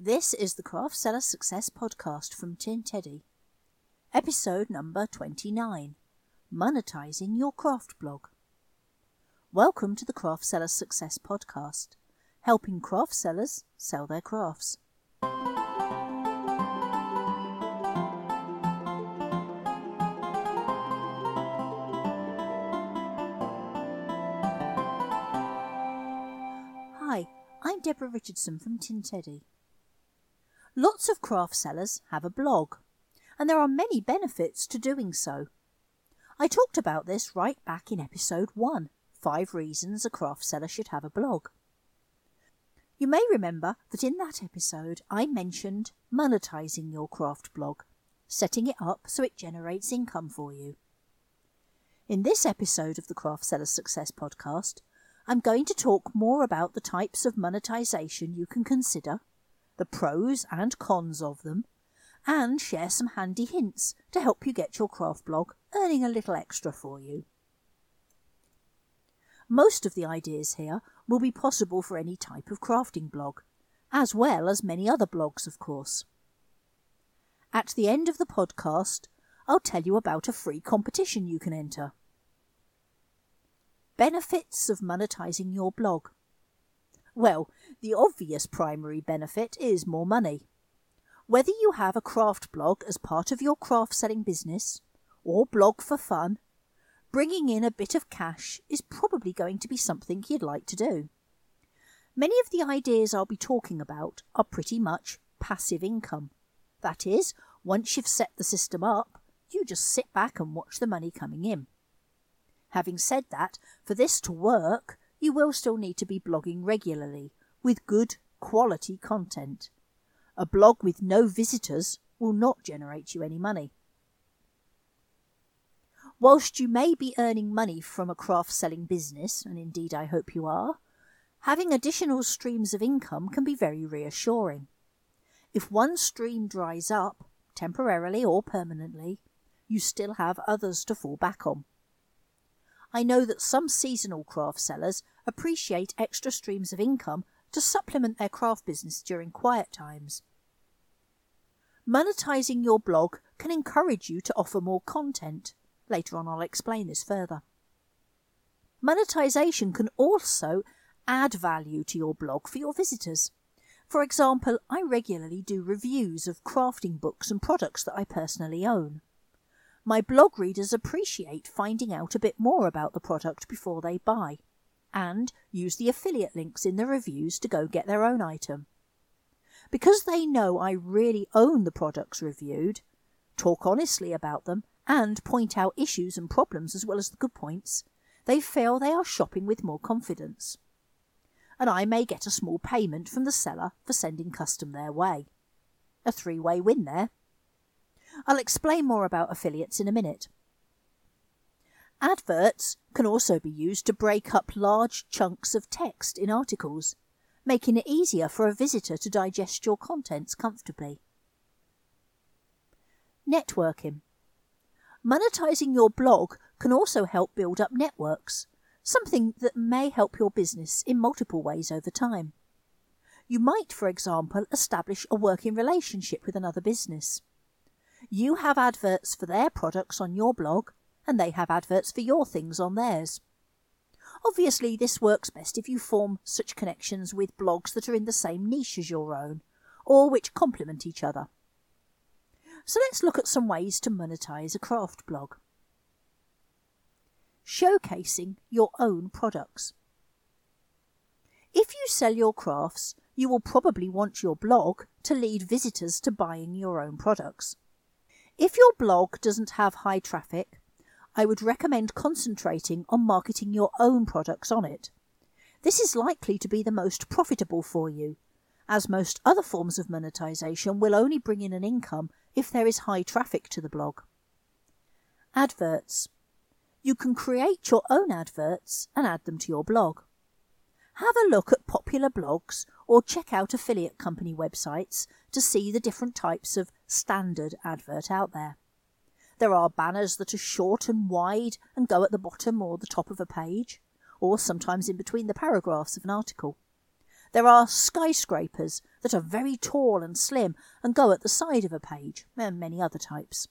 This is the Craft Seller Success Podcast from Tin Teddy. Episode number 29 Monetizing Your Craft Blog. Welcome to the Craft Seller Success Podcast, helping craft sellers sell their crafts. Hi, I'm Deborah Richardson from Tin Teddy. Lots of craft sellers have a blog, and there are many benefits to doing so. I talked about this right back in episode 1 Five Reasons a Craft Seller Should Have a Blog. You may remember that in that episode I mentioned monetizing your craft blog, setting it up so it generates income for you. In this episode of the Craft Seller Success Podcast, I'm going to talk more about the types of monetization you can consider the pros and cons of them, and share some handy hints to help you get your craft blog earning a little extra for you. Most of the ideas here will be possible for any type of crafting blog, as well as many other blogs, of course. At the end of the podcast, I'll tell you about a free competition you can enter. Benefits of monetizing your blog. Well, the obvious primary benefit is more money. Whether you have a craft blog as part of your craft selling business or blog for fun, bringing in a bit of cash is probably going to be something you'd like to do. Many of the ideas I'll be talking about are pretty much passive income. That is, once you've set the system up, you just sit back and watch the money coming in. Having said that, for this to work, you will still need to be blogging regularly with good quality content. A blog with no visitors will not generate you any money. Whilst you may be earning money from a craft selling business, and indeed I hope you are, having additional streams of income can be very reassuring. If one stream dries up, temporarily or permanently, you still have others to fall back on. I know that some seasonal craft sellers appreciate extra streams of income to supplement their craft business during quiet times. Monetizing your blog can encourage you to offer more content. Later on, I'll explain this further. Monetization can also add value to your blog for your visitors. For example, I regularly do reviews of crafting books and products that I personally own. My blog readers appreciate finding out a bit more about the product before they buy, and use the affiliate links in the reviews to go get their own item. Because they know I really own the products reviewed, talk honestly about them, and point out issues and problems as well as the good points, they feel they are shopping with more confidence. And I may get a small payment from the seller for sending custom their way. A three way win there. I'll explain more about affiliates in a minute. Adverts can also be used to break up large chunks of text in articles, making it easier for a visitor to digest your contents comfortably. Networking. Monetizing your blog can also help build up networks, something that may help your business in multiple ways over time. You might, for example, establish a working relationship with another business. You have adverts for their products on your blog, and they have adverts for your things on theirs. Obviously, this works best if you form such connections with blogs that are in the same niche as your own, or which complement each other. So let's look at some ways to monetize a craft blog. Showcasing your own products. If you sell your crafts, you will probably want your blog to lead visitors to buying your own products. If your blog doesn't have high traffic, I would recommend concentrating on marketing your own products on it. This is likely to be the most profitable for you, as most other forms of monetization will only bring in an income if there is high traffic to the blog. Adverts. You can create your own adverts and add them to your blog. Have a look at popular blogs or check out affiliate company websites to see the different types of standard advert out there. There are banners that are short and wide and go at the bottom or the top of a page, or sometimes in between the paragraphs of an article. There are skyscrapers that are very tall and slim and go at the side of a page, and many other types.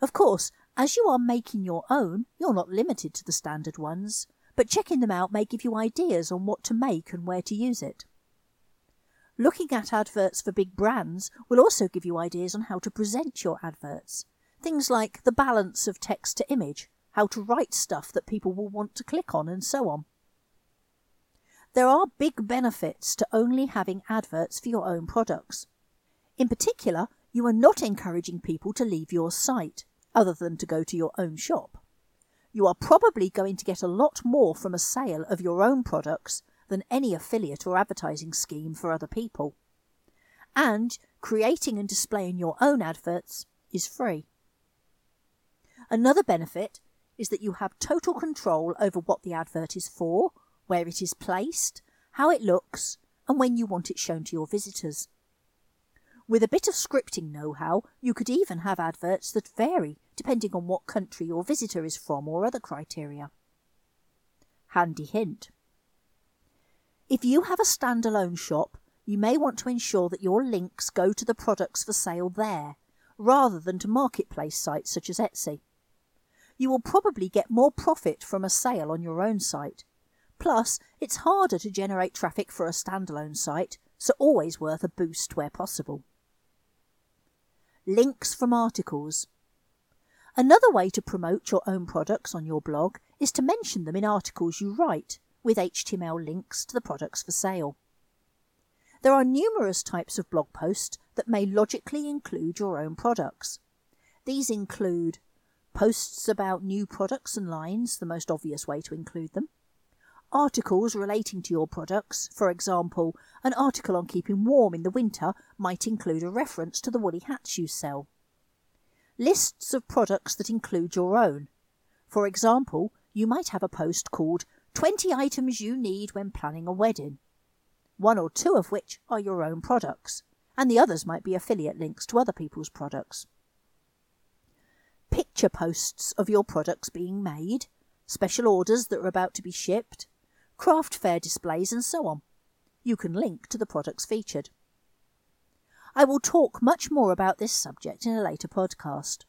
Of course, as you are making your own, you're not limited to the standard ones, but checking them out may give you ideas on what to make and where to use it. Looking at adverts for big brands will also give you ideas on how to present your adverts. Things like the balance of text to image, how to write stuff that people will want to click on, and so on. There are big benefits to only having adverts for your own products. In particular, you are not encouraging people to leave your site, other than to go to your own shop. You are probably going to get a lot more from a sale of your own products than any affiliate or advertising scheme for other people. And creating and displaying your own adverts is free. Another benefit is that you have total control over what the advert is for where it is placed, how it looks, and when you want it shown to your visitors. With a bit of scripting know how, you could even have adverts that vary depending on what country your visitor is from or other criteria. Handy hint. If you have a standalone shop, you may want to ensure that your links go to the products for sale there, rather than to marketplace sites such as Etsy. You will probably get more profit from a sale on your own site, Plus, it's harder to generate traffic for a standalone site, so always worth a boost where possible. Links from articles. Another way to promote your own products on your blog is to mention them in articles you write, with HTML links to the products for sale. There are numerous types of blog posts that may logically include your own products. These include posts about new products and lines, the most obvious way to include them, articles relating to your products. For example, an article on keeping warm in the winter might include a reference to the woolly hats you sell. Lists of products that include your own. For example, you might have a post called 20 items you need when planning a wedding, one or two of which are your own products, and the others might be affiliate links to other people's products. Picture posts of your products being made, special orders that are about to be shipped, craft fair displays, and so on. You can link to the products featured. I will talk much more about this subject in a later podcast.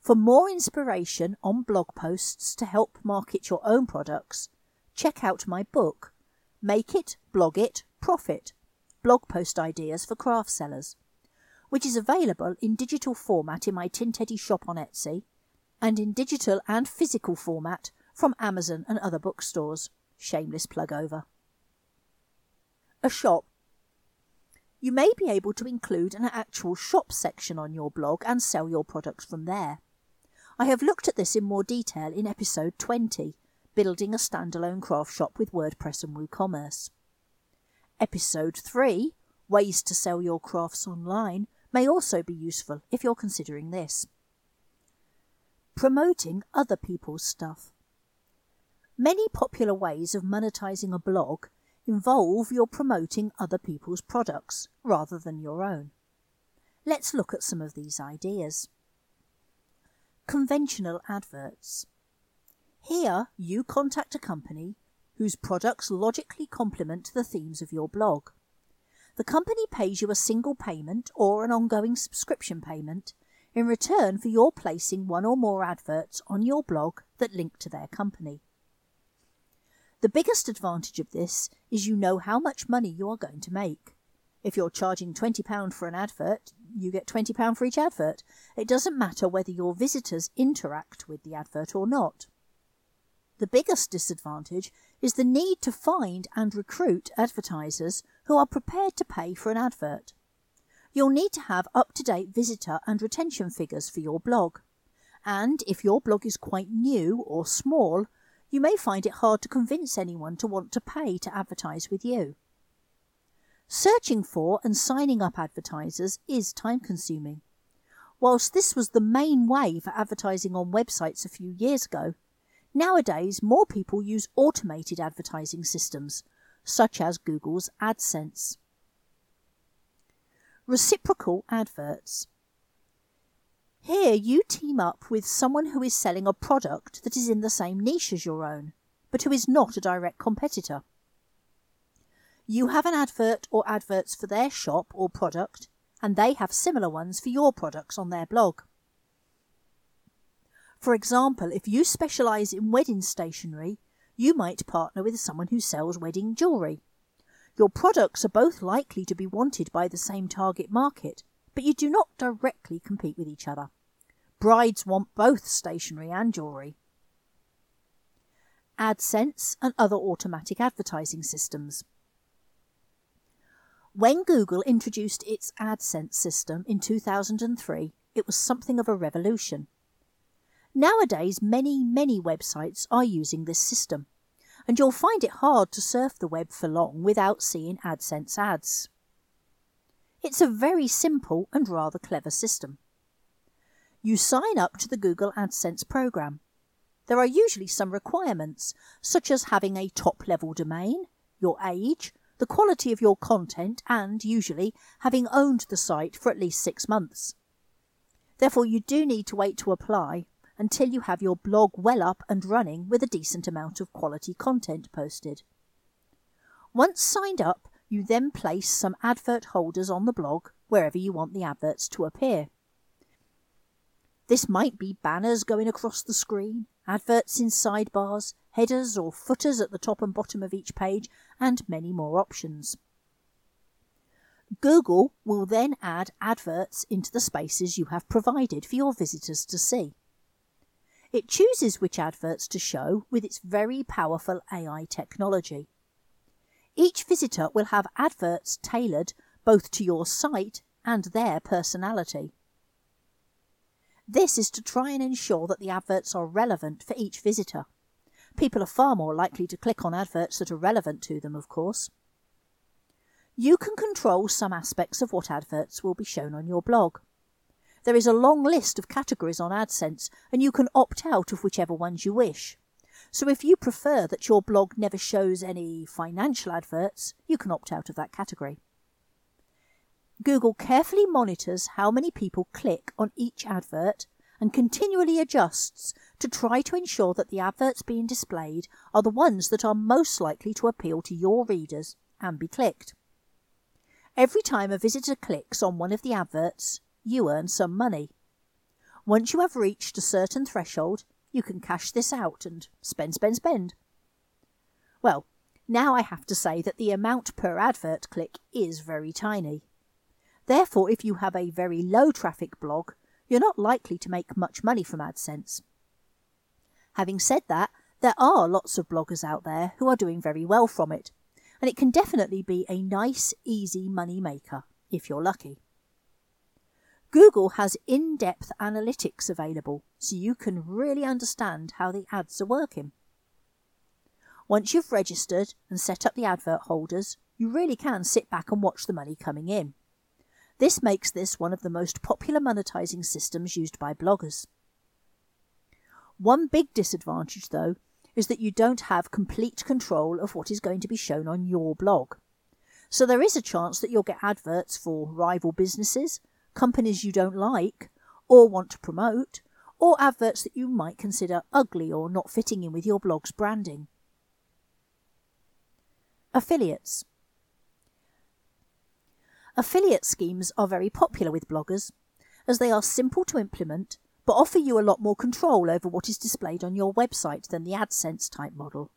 For more inspiration on blog posts to help market your own products, check out my book, Make It, Blog It, Profit Blog Post Ideas for Craft Sellers, which is available in digital format in my Tin Teddy shop on Etsy and in digital and physical format from Amazon and other bookstores. Shameless plug over. A shop. You may be able to include an actual shop section on your blog and sell your products from there. I have looked at this in more detail in episode 20, Building a Standalone Craft Shop with WordPress and WooCommerce. Episode 3, Ways to Sell Your Crafts Online, may also be useful if you're considering this. Promoting other people's stuff. Many popular ways of monetizing a blog involve your promoting other people's products rather than your own. Let's look at some of these ideas. Conventional adverts. Here, you contact a company whose products logically complement the themes of your blog. The company pays you a single payment or an ongoing subscription payment in return for your placing one or more adverts on your blog that link to their company. The biggest advantage of this is you know how much money you are going to make. If you're charging £20 for an advert, you get £20 for each advert. It doesn't matter whether your visitors interact with the advert or not. The biggest disadvantage is the need to find and recruit advertisers who are prepared to pay for an advert. You'll need to have up to date visitor and retention figures for your blog. And if your blog is quite new or small, you may find it hard to convince anyone to want to pay to advertise with you. Searching for and signing up advertisers is time consuming. Whilst this was the main way for advertising on websites a few years ago, nowadays more people use automated advertising systems, such as Google's AdSense. Reciprocal adverts. Here you team up with someone who is selling a product that is in the same niche as your own, but who is not a direct competitor. You have an advert or adverts for their shop or product, and they have similar ones for your products on their blog. For example, if you specialise in wedding stationery, you might partner with someone who sells wedding jewellery. Your products are both likely to be wanted by the same target market, but you do not directly compete with each other. Brides want both stationery and jewellery. AdSense and other automatic advertising systems. When Google introduced its AdSense system in 2003, it was something of a revolution. Nowadays, many, many websites are using this system, and you'll find it hard to surf the web for long without seeing AdSense ads. It's a very simple and rather clever system. You sign up to the Google AdSense program. There are usually some requirements, such as having a top level domain, your age, the quality of your content, and, usually, having owned the site for at least six months. Therefore, you do need to wait to apply until you have your blog well up and running with a decent amount of quality content posted. Once signed up, you then place some advert holders on the blog wherever you want the adverts to appear. This might be banners going across the screen, adverts in sidebars, headers or footers at the top and bottom of each page, and many more options. Google will then add adverts into the spaces you have provided for your visitors to see. It chooses which adverts to show with its very powerful AI technology. Each visitor will have adverts tailored both to your site and their personality. This is to try and ensure that the adverts are relevant for each visitor. People are far more likely to click on adverts that are relevant to them, of course. You can control some aspects of what adverts will be shown on your blog. There is a long list of categories on AdSense, and you can opt out of whichever ones you wish. So if you prefer that your blog never shows any financial adverts, you can opt out of that category. Google carefully monitors how many people click on each advert and continually adjusts to try to ensure that the adverts being displayed are the ones that are most likely to appeal to your readers and be clicked. Every time a visitor clicks on one of the adverts, you earn some money. Once you have reached a certain threshold, you can cash this out and spend, spend, spend. Well, now I have to say that the amount per advert click is very tiny. Therefore, if you have a very low traffic blog, you're not likely to make much money from AdSense. Having said that, there are lots of bloggers out there who are doing very well from it, and it can definitely be a nice, easy money maker if you're lucky. Google has in depth analytics available so you can really understand how the ads are working. Once you've registered and set up the advert holders, you really can sit back and watch the money coming in. This makes this one of the most popular monetizing systems used by bloggers. One big disadvantage, though, is that you don't have complete control of what is going to be shown on your blog. So there is a chance that you'll get adverts for rival businesses companies you don't like or want to promote, or adverts that you might consider ugly or not fitting in with your blog's branding. Affiliates. Affiliate schemes are very popular with bloggers as they are simple to implement but offer you a lot more control over what is displayed on your website than the AdSense type model.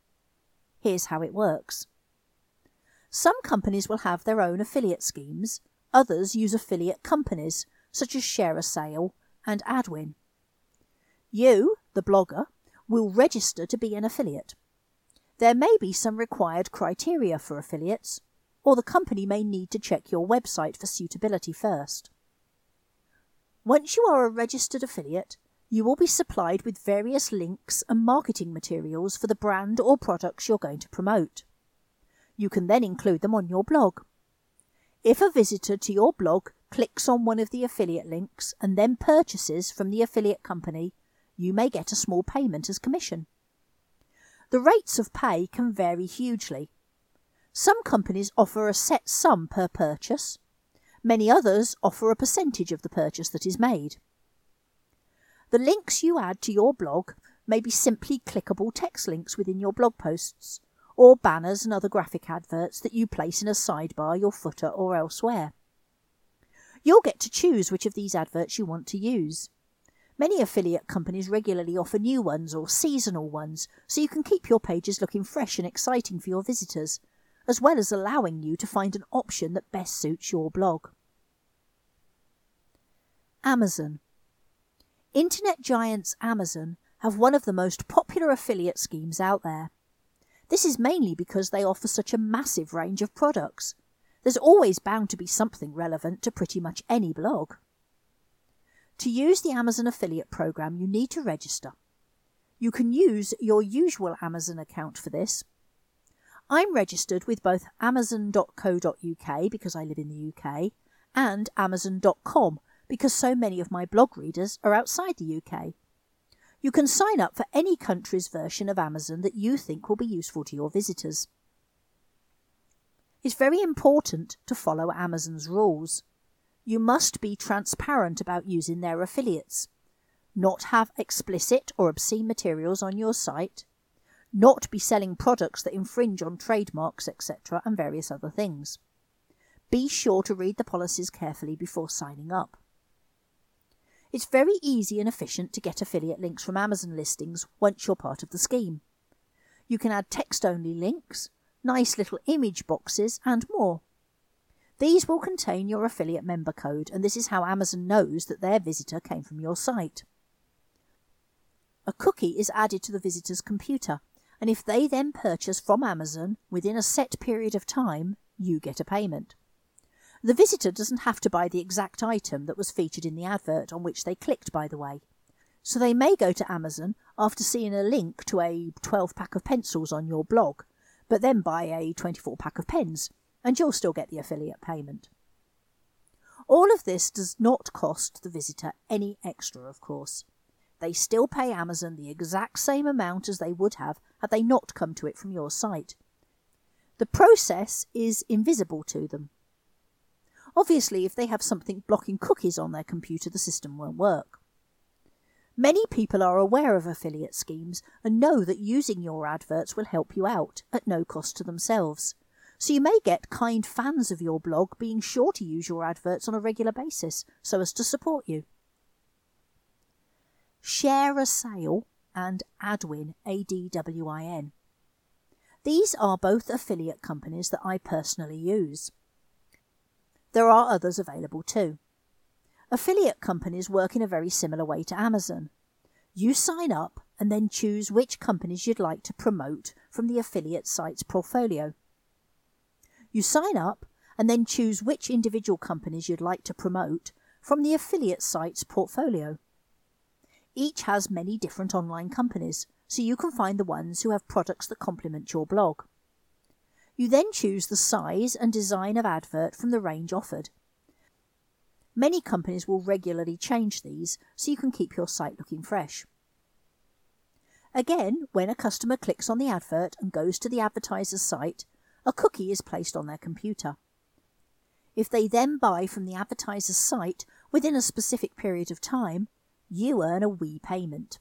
Here's how it works. Some companies will have their own affiliate schemes, Others use affiliate companies, such as ShareASale and Adwin. You, the blogger, will register to be an affiliate. There may be some required criteria for affiliates, or the company may need to check your website for suitability first. Once you are a registered affiliate, you will be supplied with various links and marketing materials for the brand or products you're going to promote. You can then include them on your blog. If a visitor to your blog clicks on one of the affiliate links and then purchases from the affiliate company, you may get a small payment as commission. The rates of pay can vary hugely. Some companies offer a set sum per purchase. Many others offer a percentage of the purchase that is made. The links you add to your blog may be simply clickable text links within your blog posts, or banners and other graphic adverts that you place in a sidebar, your footer, or elsewhere. You'll get to choose which of these adverts you want to use. Many affiliate companies regularly offer new ones or seasonal ones, so you can keep your pages looking fresh and exciting for your visitors, as well as allowing you to find an option that best suits your blog. Amazon. Internet giants Amazon have one of the most popular affiliate schemes out there. This is mainly because they offer such a massive range of products. There's always bound to be something relevant to pretty much any blog. To use the Amazon affiliate program, you need to register. You can use your usual Amazon account for this. I'm registered with both amazon.co.uk because I live in the UK and amazon.com because so many of my blog readers are outside the UK. You can sign up for any country's version of Amazon that you think will be useful to your visitors. It's very important to follow Amazon's rules. You must be transparent about using their affiliates, not have explicit or obscene materials on your site, not be selling products that infringe on trademarks, etc., and various other things. Be sure to read the policies carefully before signing up. It's very easy and efficient to get affiliate links from Amazon listings once you're part of the scheme. You can add text only links, nice little image boxes, and more. These will contain your affiliate member code, and this is how Amazon knows that their visitor came from your site. A cookie is added to the visitor's computer, and if they then purchase from Amazon within a set period of time, you get a payment. The visitor doesn't have to buy the exact item that was featured in the advert on which they clicked, by the way. So they may go to Amazon after seeing a link to a 12 pack of pencils on your blog, but then buy a 24 pack of pens, and you'll still get the affiliate payment. All of this does not cost the visitor any extra, of course. They still pay Amazon the exact same amount as they would have had they not come to it from your site. The process is invisible to them. Obviously, if they have something blocking cookies on their computer, the system won't work. Many people are aware of affiliate schemes and know that using your adverts will help you out at no cost to themselves. So you may get kind fans of your blog being sure to use your adverts on a regular basis so as to support you. ShareASale and Adwin, A-D-W-I-N. These are both affiliate companies that I personally use. There are others available too. Affiliate companies work in a very similar way to Amazon. You sign up and then choose which companies you'd like to promote from the affiliate site's portfolio. You sign up and then choose which individual companies you'd like to promote from the affiliate site's portfolio. Each has many different online companies, so you can find the ones who have products that complement your blog. You then choose the size and design of advert from the range offered. Many companies will regularly change these so you can keep your site looking fresh. Again, when a customer clicks on the advert and goes to the advertiser's site, a cookie is placed on their computer. If they then buy from the advertiser's site within a specific period of time, you earn a wee payment.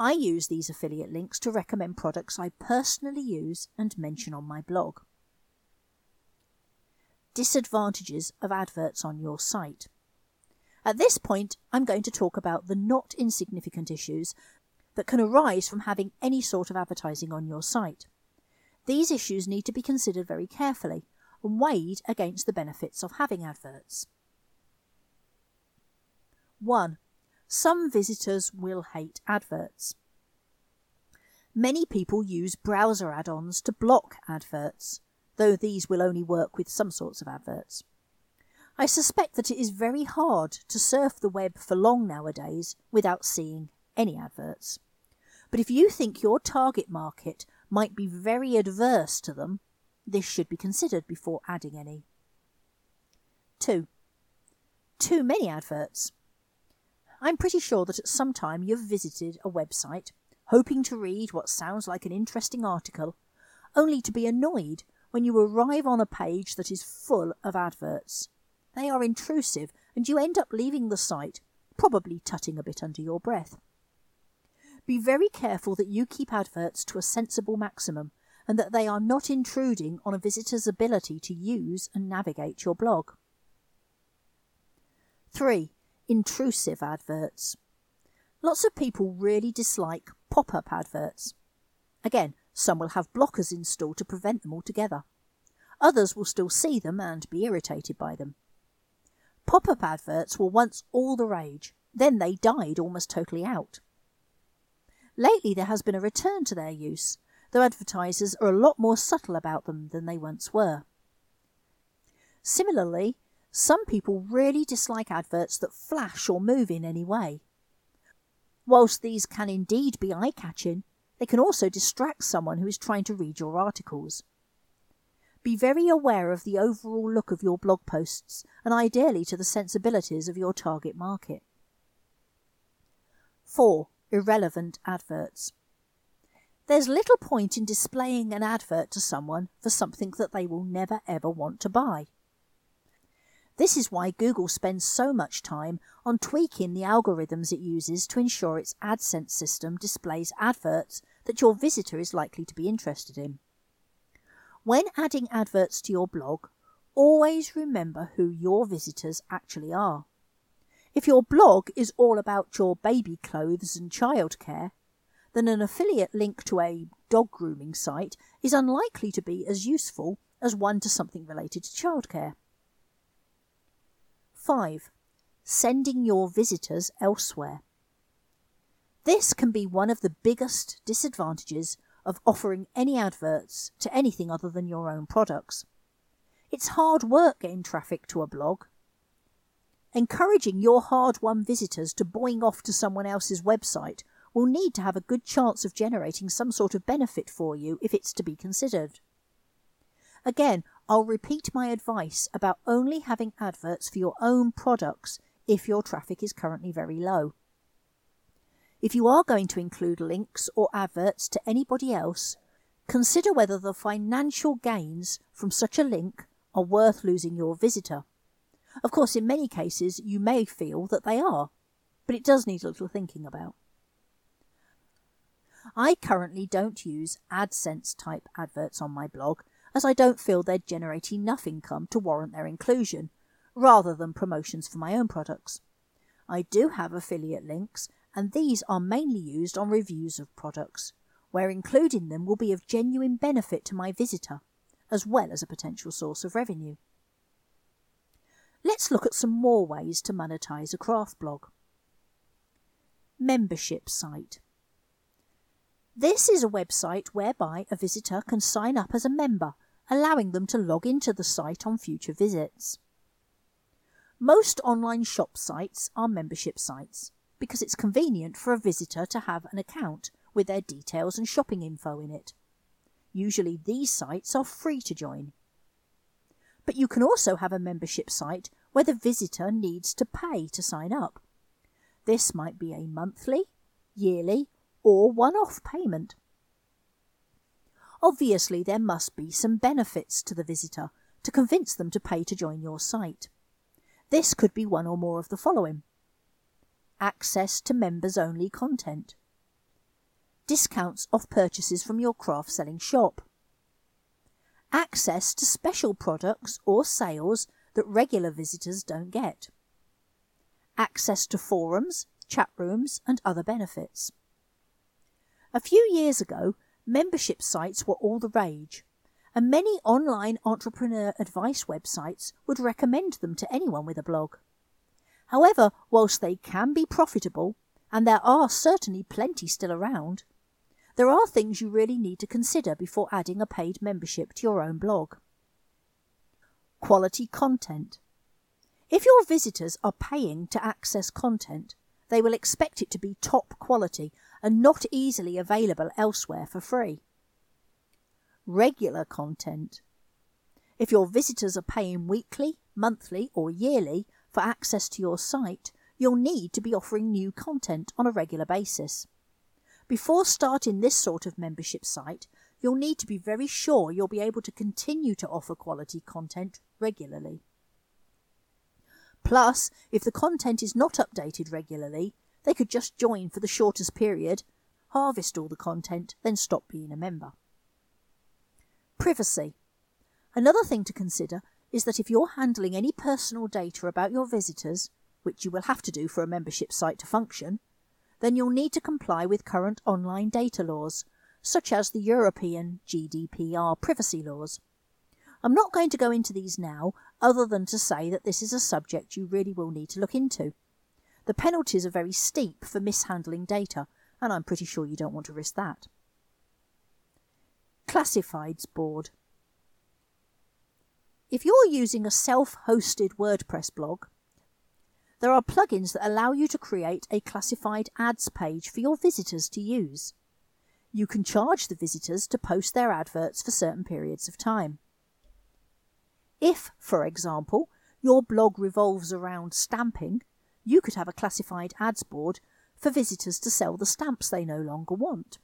I use these affiliate links to recommend products I personally use and mention on my blog. Disadvantages of adverts on your site. At this point, I'm going to talk about the not insignificant issues that can arise from having any sort of advertising on your site. These issues need to be considered very carefully and weighed against the benefits of having adverts. 1. Some visitors will hate adverts. Many people use browser add-ons to block adverts, though these will only work with some sorts of adverts. I suspect that it is very hard to surf the web for long nowadays without seeing any adverts. But if you think your target market might be very adverse to them, this should be considered before adding any. 2. Too many adverts. I'm pretty sure that at some time you've visited a website hoping to read what sounds like an interesting article, only to be annoyed when you arrive on a page that is full of adverts. They are intrusive and you end up leaving the site, probably tutting a bit under your breath. Be very careful that you keep adverts to a sensible maximum and that they are not intruding on a visitor's ability to use and navigate your blog. 3. Intrusive adverts. Lots of people really dislike pop up adverts. Again, some will have blockers installed to prevent them altogether. Others will still see them and be irritated by them. Pop up adverts were once all the rage, then they died almost totally out. Lately, there has been a return to their use, though advertisers are a lot more subtle about them than they once were. Similarly, some people really dislike adverts that flash or move in any way. Whilst these can indeed be eye catching, they can also distract someone who is trying to read your articles. Be very aware of the overall look of your blog posts and ideally to the sensibilities of your target market. 4. Irrelevant adverts. There's little point in displaying an advert to someone for something that they will never ever want to buy. This is why Google spends so much time on tweaking the algorithms it uses to ensure its AdSense system displays adverts that your visitor is likely to be interested in. When adding adverts to your blog, always remember who your visitors actually are. If your blog is all about your baby clothes and childcare, then an affiliate link to a dog grooming site is unlikely to be as useful as one to something related to childcare. 5. Sending your visitors elsewhere. This can be one of the biggest disadvantages of offering any adverts to anything other than your own products. It's hard work getting traffic to a blog. Encouraging your hard won visitors to boing off to someone else's website will need to have a good chance of generating some sort of benefit for you if it's to be considered. Again, I'll repeat my advice about only having adverts for your own products if your traffic is currently very low. If you are going to include links or adverts to anybody else, consider whether the financial gains from such a link are worth losing your visitor. Of course, in many cases, you may feel that they are, but it does need a little thinking about. I currently don't use AdSense type adverts on my blog as I don't feel they'd generate enough income to warrant their inclusion, rather than promotions for my own products. I do have affiliate links and these are mainly used on reviews of products, where including them will be of genuine benefit to my visitor, as well as a potential source of revenue. Let's look at some more ways to monetize a craft blog. Membership site. This is a website whereby a visitor can sign up as a member, allowing them to log into the site on future visits. Most online shop sites are membership sites because it's convenient for a visitor to have an account with their details and shopping info in it. Usually these sites are free to join. But you can also have a membership site where the visitor needs to pay to sign up. This might be a monthly, yearly, or one off payment. Obviously, there must be some benefits to the visitor to convince them to pay to join your site. This could be one or more of the following access to members only content, discounts off purchases from your craft selling shop, access to special products or sales that regular visitors don't get, access to forums, chat rooms, and other benefits. A few years ago, membership sites were all the rage, and many online entrepreneur advice websites would recommend them to anyone with a blog. However, whilst they can be profitable, and there are certainly plenty still around, there are things you really need to consider before adding a paid membership to your own blog. Quality content. If your visitors are paying to access content, they will expect it to be top quality and not easily available elsewhere for free. Regular content. If your visitors are paying weekly, monthly, or yearly for access to your site, you'll need to be offering new content on a regular basis. Before starting this sort of membership site, you'll need to be very sure you'll be able to continue to offer quality content regularly. Plus, if the content is not updated regularly, they could just join for the shortest period, harvest all the content, then stop being a member. Privacy. Another thing to consider is that if you're handling any personal data about your visitors, which you will have to do for a membership site to function, then you'll need to comply with current online data laws, such as the European GDPR privacy laws. I'm not going to go into these now, other than to say that this is a subject you really will need to look into. The penalties are very steep for mishandling data, and I'm pretty sure you don't want to risk that. Classifieds Board If you're using a self-hosted WordPress blog, there are plugins that allow you to create a classified ads page for your visitors to use. You can charge the visitors to post their adverts for certain periods of time. If, for example, your blog revolves around stamping, you could have a classified ads board for visitors to sell the stamps they no longer want.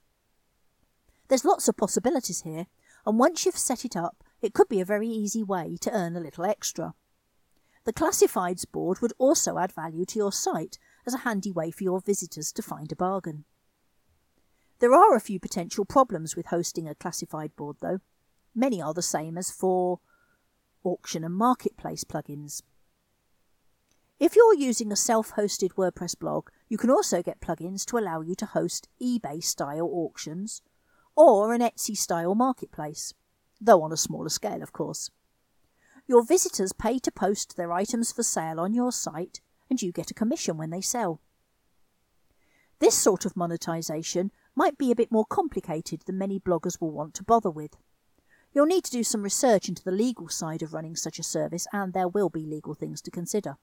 There's lots of possibilities here, and once you've set it up, it could be a very easy way to earn a little extra. The classifieds board would also add value to your site as a handy way for your visitors to find a bargain. There are a few potential problems with hosting a classified board, though. Many are the same as for auction and marketplace plugins. If you're using a self-hosted WordPress blog, you can also get plugins to allow you to host eBay-style auctions or an Etsy-style marketplace, though on a smaller scale, of course. Your visitors pay to post their items for sale on your site, and you get a commission when they sell. This sort of monetization might be a bit more complicated than many bloggers will want to bother with. You'll need to do some research into the legal side of running such a service, and there will be legal things to consider.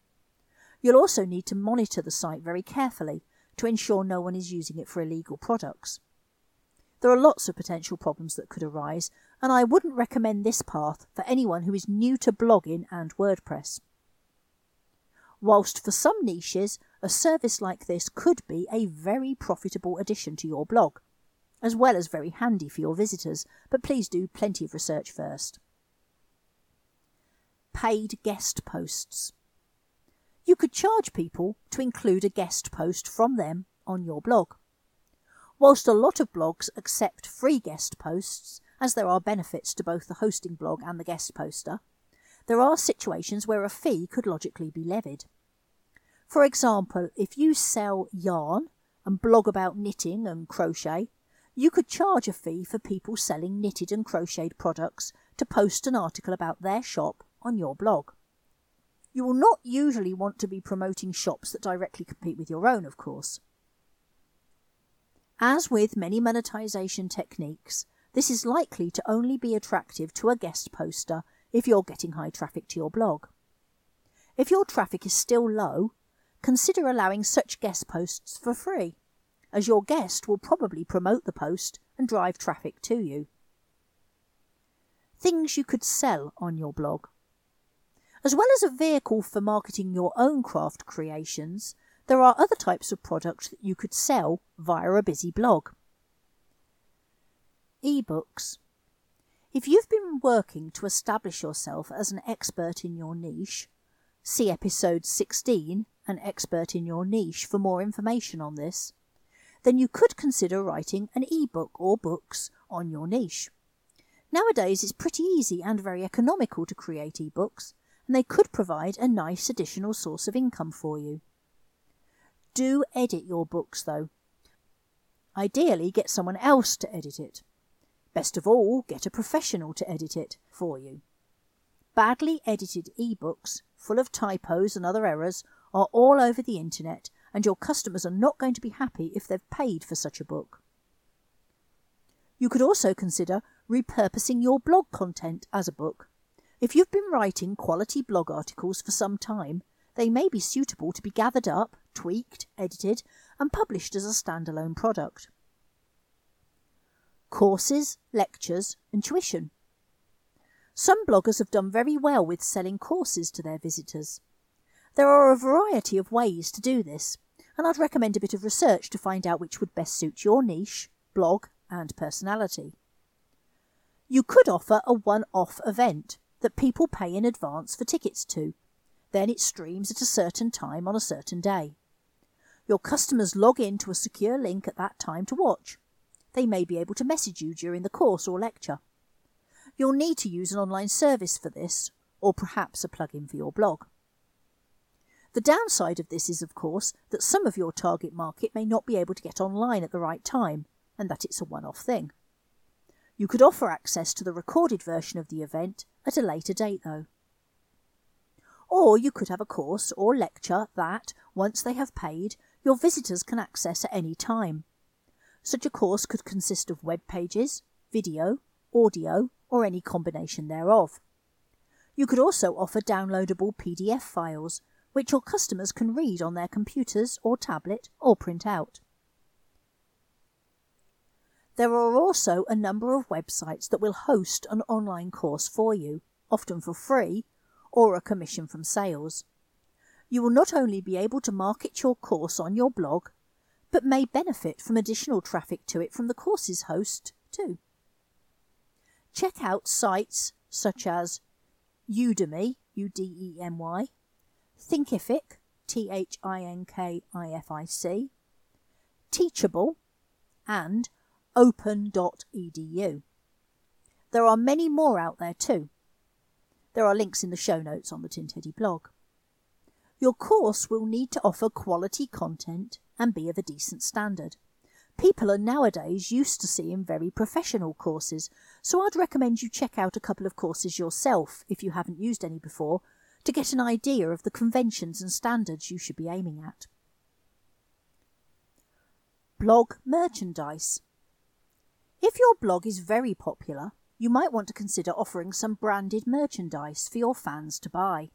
You'll also need to monitor the site very carefully to ensure no one is using it for illegal products. There are lots of potential problems that could arise, and I wouldn't recommend this path for anyone who is new to blogging and WordPress. Whilst for some niches, a service like this could be a very profitable addition to your blog as well as very handy for your visitors, but please do plenty of research first. Paid guest posts. You could charge people to include a guest post from them on your blog. Whilst a lot of blogs accept free guest posts, as there are benefits to both the hosting blog and the guest poster, there are situations where a fee could logically be levied. For example, if you sell yarn and blog about knitting and crochet, you could charge a fee for people selling knitted and crocheted products to post an article about their shop on your blog. You will not usually want to be promoting shops that directly compete with your own, of course. As with many monetization techniques, this is likely to only be attractive to a guest poster if you're getting high traffic to your blog. If your traffic is still low, consider allowing such guest posts for free as your guest will probably promote the post and drive traffic to you. Things you could sell on your blog. As well as a vehicle for marketing your own craft creations, there are other types of products that you could sell via a busy blog. Ebooks. If you've been working to establish yourself as an expert in your niche, see episode 16, An Expert in Your Niche, for more information on this then you could consider writing an e-book or books on your niche. Nowadays, it's pretty easy and very economical to create e-books, and they could provide a nice additional source of income for you. Do edit your books, though. Ideally, get someone else to edit it. Best of all, get a professional to edit it for you. Badly edited e-books, full of typos and other errors, are all over the internet and your customers are not going to be happy if they've paid for such a book. You could also consider repurposing your blog content as a book. If you've been writing quality blog articles for some time, they may be suitable to be gathered up, tweaked, edited, and published as a standalone product. Courses, lectures, and tuition. Some bloggers have done very well with selling courses to their visitors. There are a variety of ways to do this, and I'd recommend a bit of research to find out which would best suit your niche, blog, and personality. You could offer a one off event that people pay in advance for tickets to. Then it streams at a certain time on a certain day. Your customers log in to a secure link at that time to watch. They may be able to message you during the course or lecture. You'll need to use an online service for this, or perhaps a plugin for your blog. The downside of this is, of course, that some of your target market may not be able to get online at the right time, and that it's a one off thing. You could offer access to the recorded version of the event at a later date, though. Or you could have a course or lecture that, once they have paid, your visitors can access at any time. Such a course could consist of web pages, video, audio, or any combination thereof. You could also offer downloadable PDF files, which your customers can read on their computers or tablet or print out. There are also a number of websites that will host an online course for you, often for free or a commission from sales. You will not only be able to market your course on your blog, but may benefit from additional traffic to it from the course's host too. Check out sites such as Udemy, U-D-E-M-Y, Thinkific, T-H-I-N-K-I-F-I-C, Teachable, and open.edu. There are many more out there too. There are links in the show notes on the Tin Teddy blog. Your course will need to offer quality content and be of a decent standard. People are nowadays used to seeing very professional courses, so I'd recommend you check out a couple of courses yourself if you haven't used any before to get an idea of the conventions and standards you should be aiming at. Blog merchandise. If your blog is very popular, you might want to consider offering some branded merchandise for your fans to buy.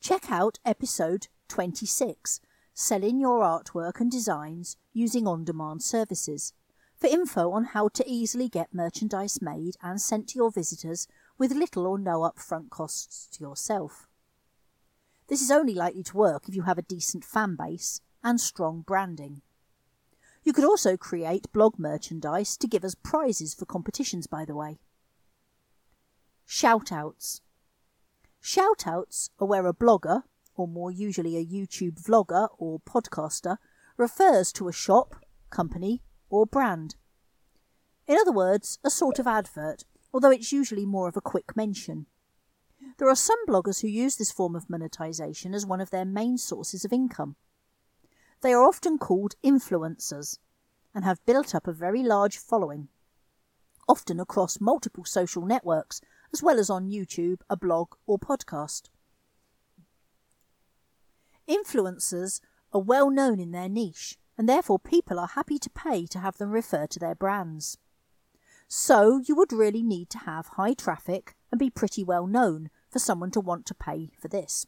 Check out episode 26 Selling Your Artwork and Designs Using On Demand Services for info on how to easily get merchandise made and sent to your visitors with little or no upfront costs to yourself. This is only likely to work if you have a decent fan base and strong branding. You could also create blog merchandise to give as prizes for competitions, by the way. Shoutouts. Shoutouts are where a blogger, or more usually a YouTube vlogger or podcaster, refers to a shop, company, or brand. In other words, a sort of advert, although it's usually more of a quick mention. There are some bloggers who use this form of monetization as one of their main sources of income. They are often called influencers and have built up a very large following, often across multiple social networks, as well as on YouTube, a blog, or podcast. Influencers are well known in their niche, and therefore people are happy to pay to have them refer to their brands. So you would really need to have high traffic and be pretty well known for someone to want to pay for this.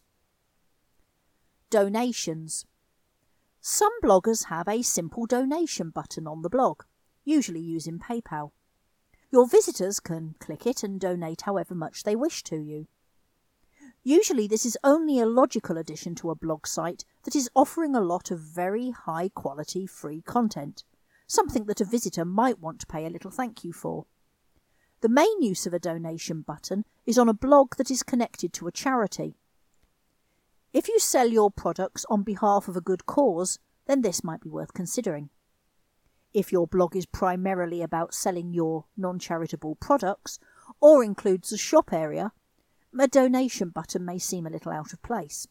Donations. Some bloggers have a simple donation button on the blog, usually using PayPal. Your visitors can click it and donate however much they wish to you. Usually this is only a logical addition to a blog site that is offering a lot of very high quality free content, something that a visitor might want to pay a little thank you for. The main use of a donation button is on a blog that is connected to a charity, if you sell your products on behalf of a good cause, then this might be worth considering. If your blog is primarily about selling your non charitable products or includes a shop area, a donation button may seem a little out of place.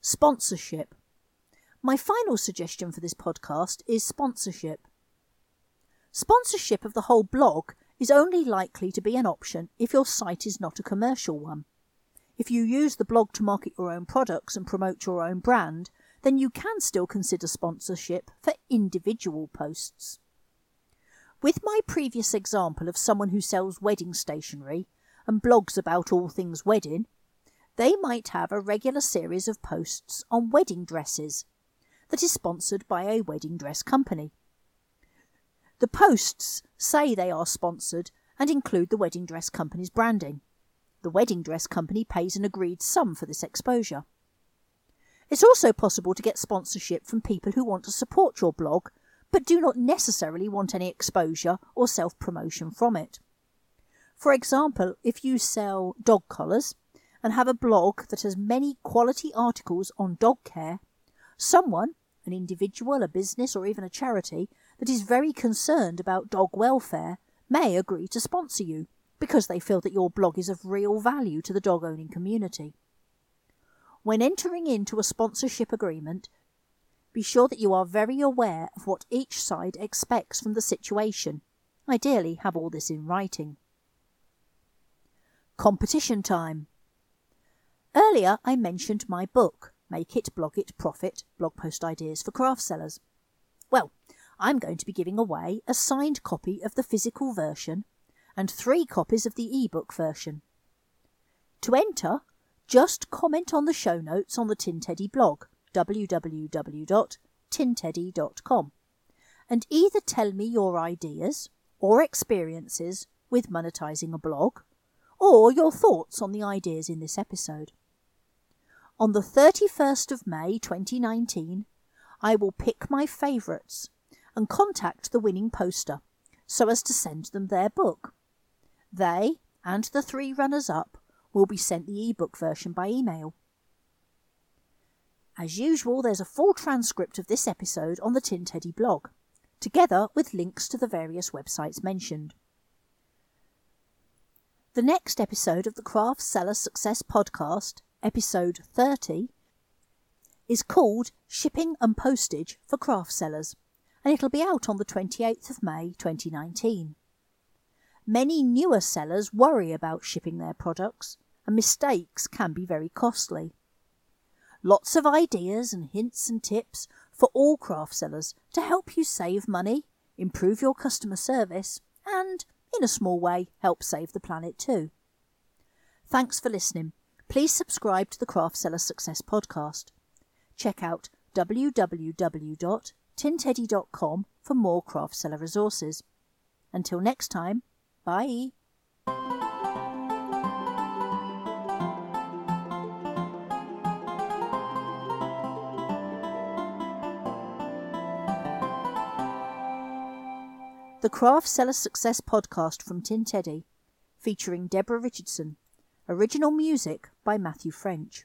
Sponsorship. My final suggestion for this podcast is sponsorship. Sponsorship of the whole blog is only likely to be an option if your site is not a commercial one. If you use the blog to market your own products and promote your own brand, then you can still consider sponsorship for individual posts. With my previous example of someone who sells wedding stationery and blogs about all things wedding, they might have a regular series of posts on wedding dresses that is sponsored by a wedding dress company. The posts say they are sponsored and include the wedding dress company's branding. The wedding dress company pays an agreed sum for this exposure. It's also possible to get sponsorship from people who want to support your blog but do not necessarily want any exposure or self promotion from it. For example, if you sell dog collars and have a blog that has many quality articles on dog care, someone, an individual, a business, or even a charity, that is very concerned about dog welfare may agree to sponsor you because they feel that your blog is of real value to the dog owning community. When entering into a sponsorship agreement, be sure that you are very aware of what each side expects from the situation. Ideally, have all this in writing. Competition time. Earlier, I mentioned my book, Make It, Blog It, Profit Blog Post Ideas for Craft Sellers. Well, I'm going to be giving away a signed copy of the physical version and three copies of the ebook version. To enter, just comment on the show notes on the Tin Teddy blog, www.tinteddy.com, and either tell me your ideas or experiences with monetizing a blog, or your thoughts on the ideas in this episode. On the 31st of May 2019, I will pick my favourites and contact the winning poster so as to send them their book. They and the three runners up will be sent the ebook version by email. As usual, there's a full transcript of this episode on the Tin Teddy blog, together with links to the various websites mentioned. The next episode of the Craft Seller Success Podcast, episode 30, is called Shipping and Postage for Craft Sellers, and it'll be out on the 28th of May 2019. Many newer sellers worry about shipping their products, and mistakes can be very costly. Lots of ideas and hints and tips for all craft sellers to help you save money, improve your customer service, and, in a small way, help save the planet too. Thanks for listening. Please subscribe to the Craft Seller Success Podcast. Check out www.tinteddy.com for more craft seller resources. Until next time, Bye. The Craft Seller Success Podcast from Tin Teddy, featuring Deborah Richardson. Original music by Matthew French.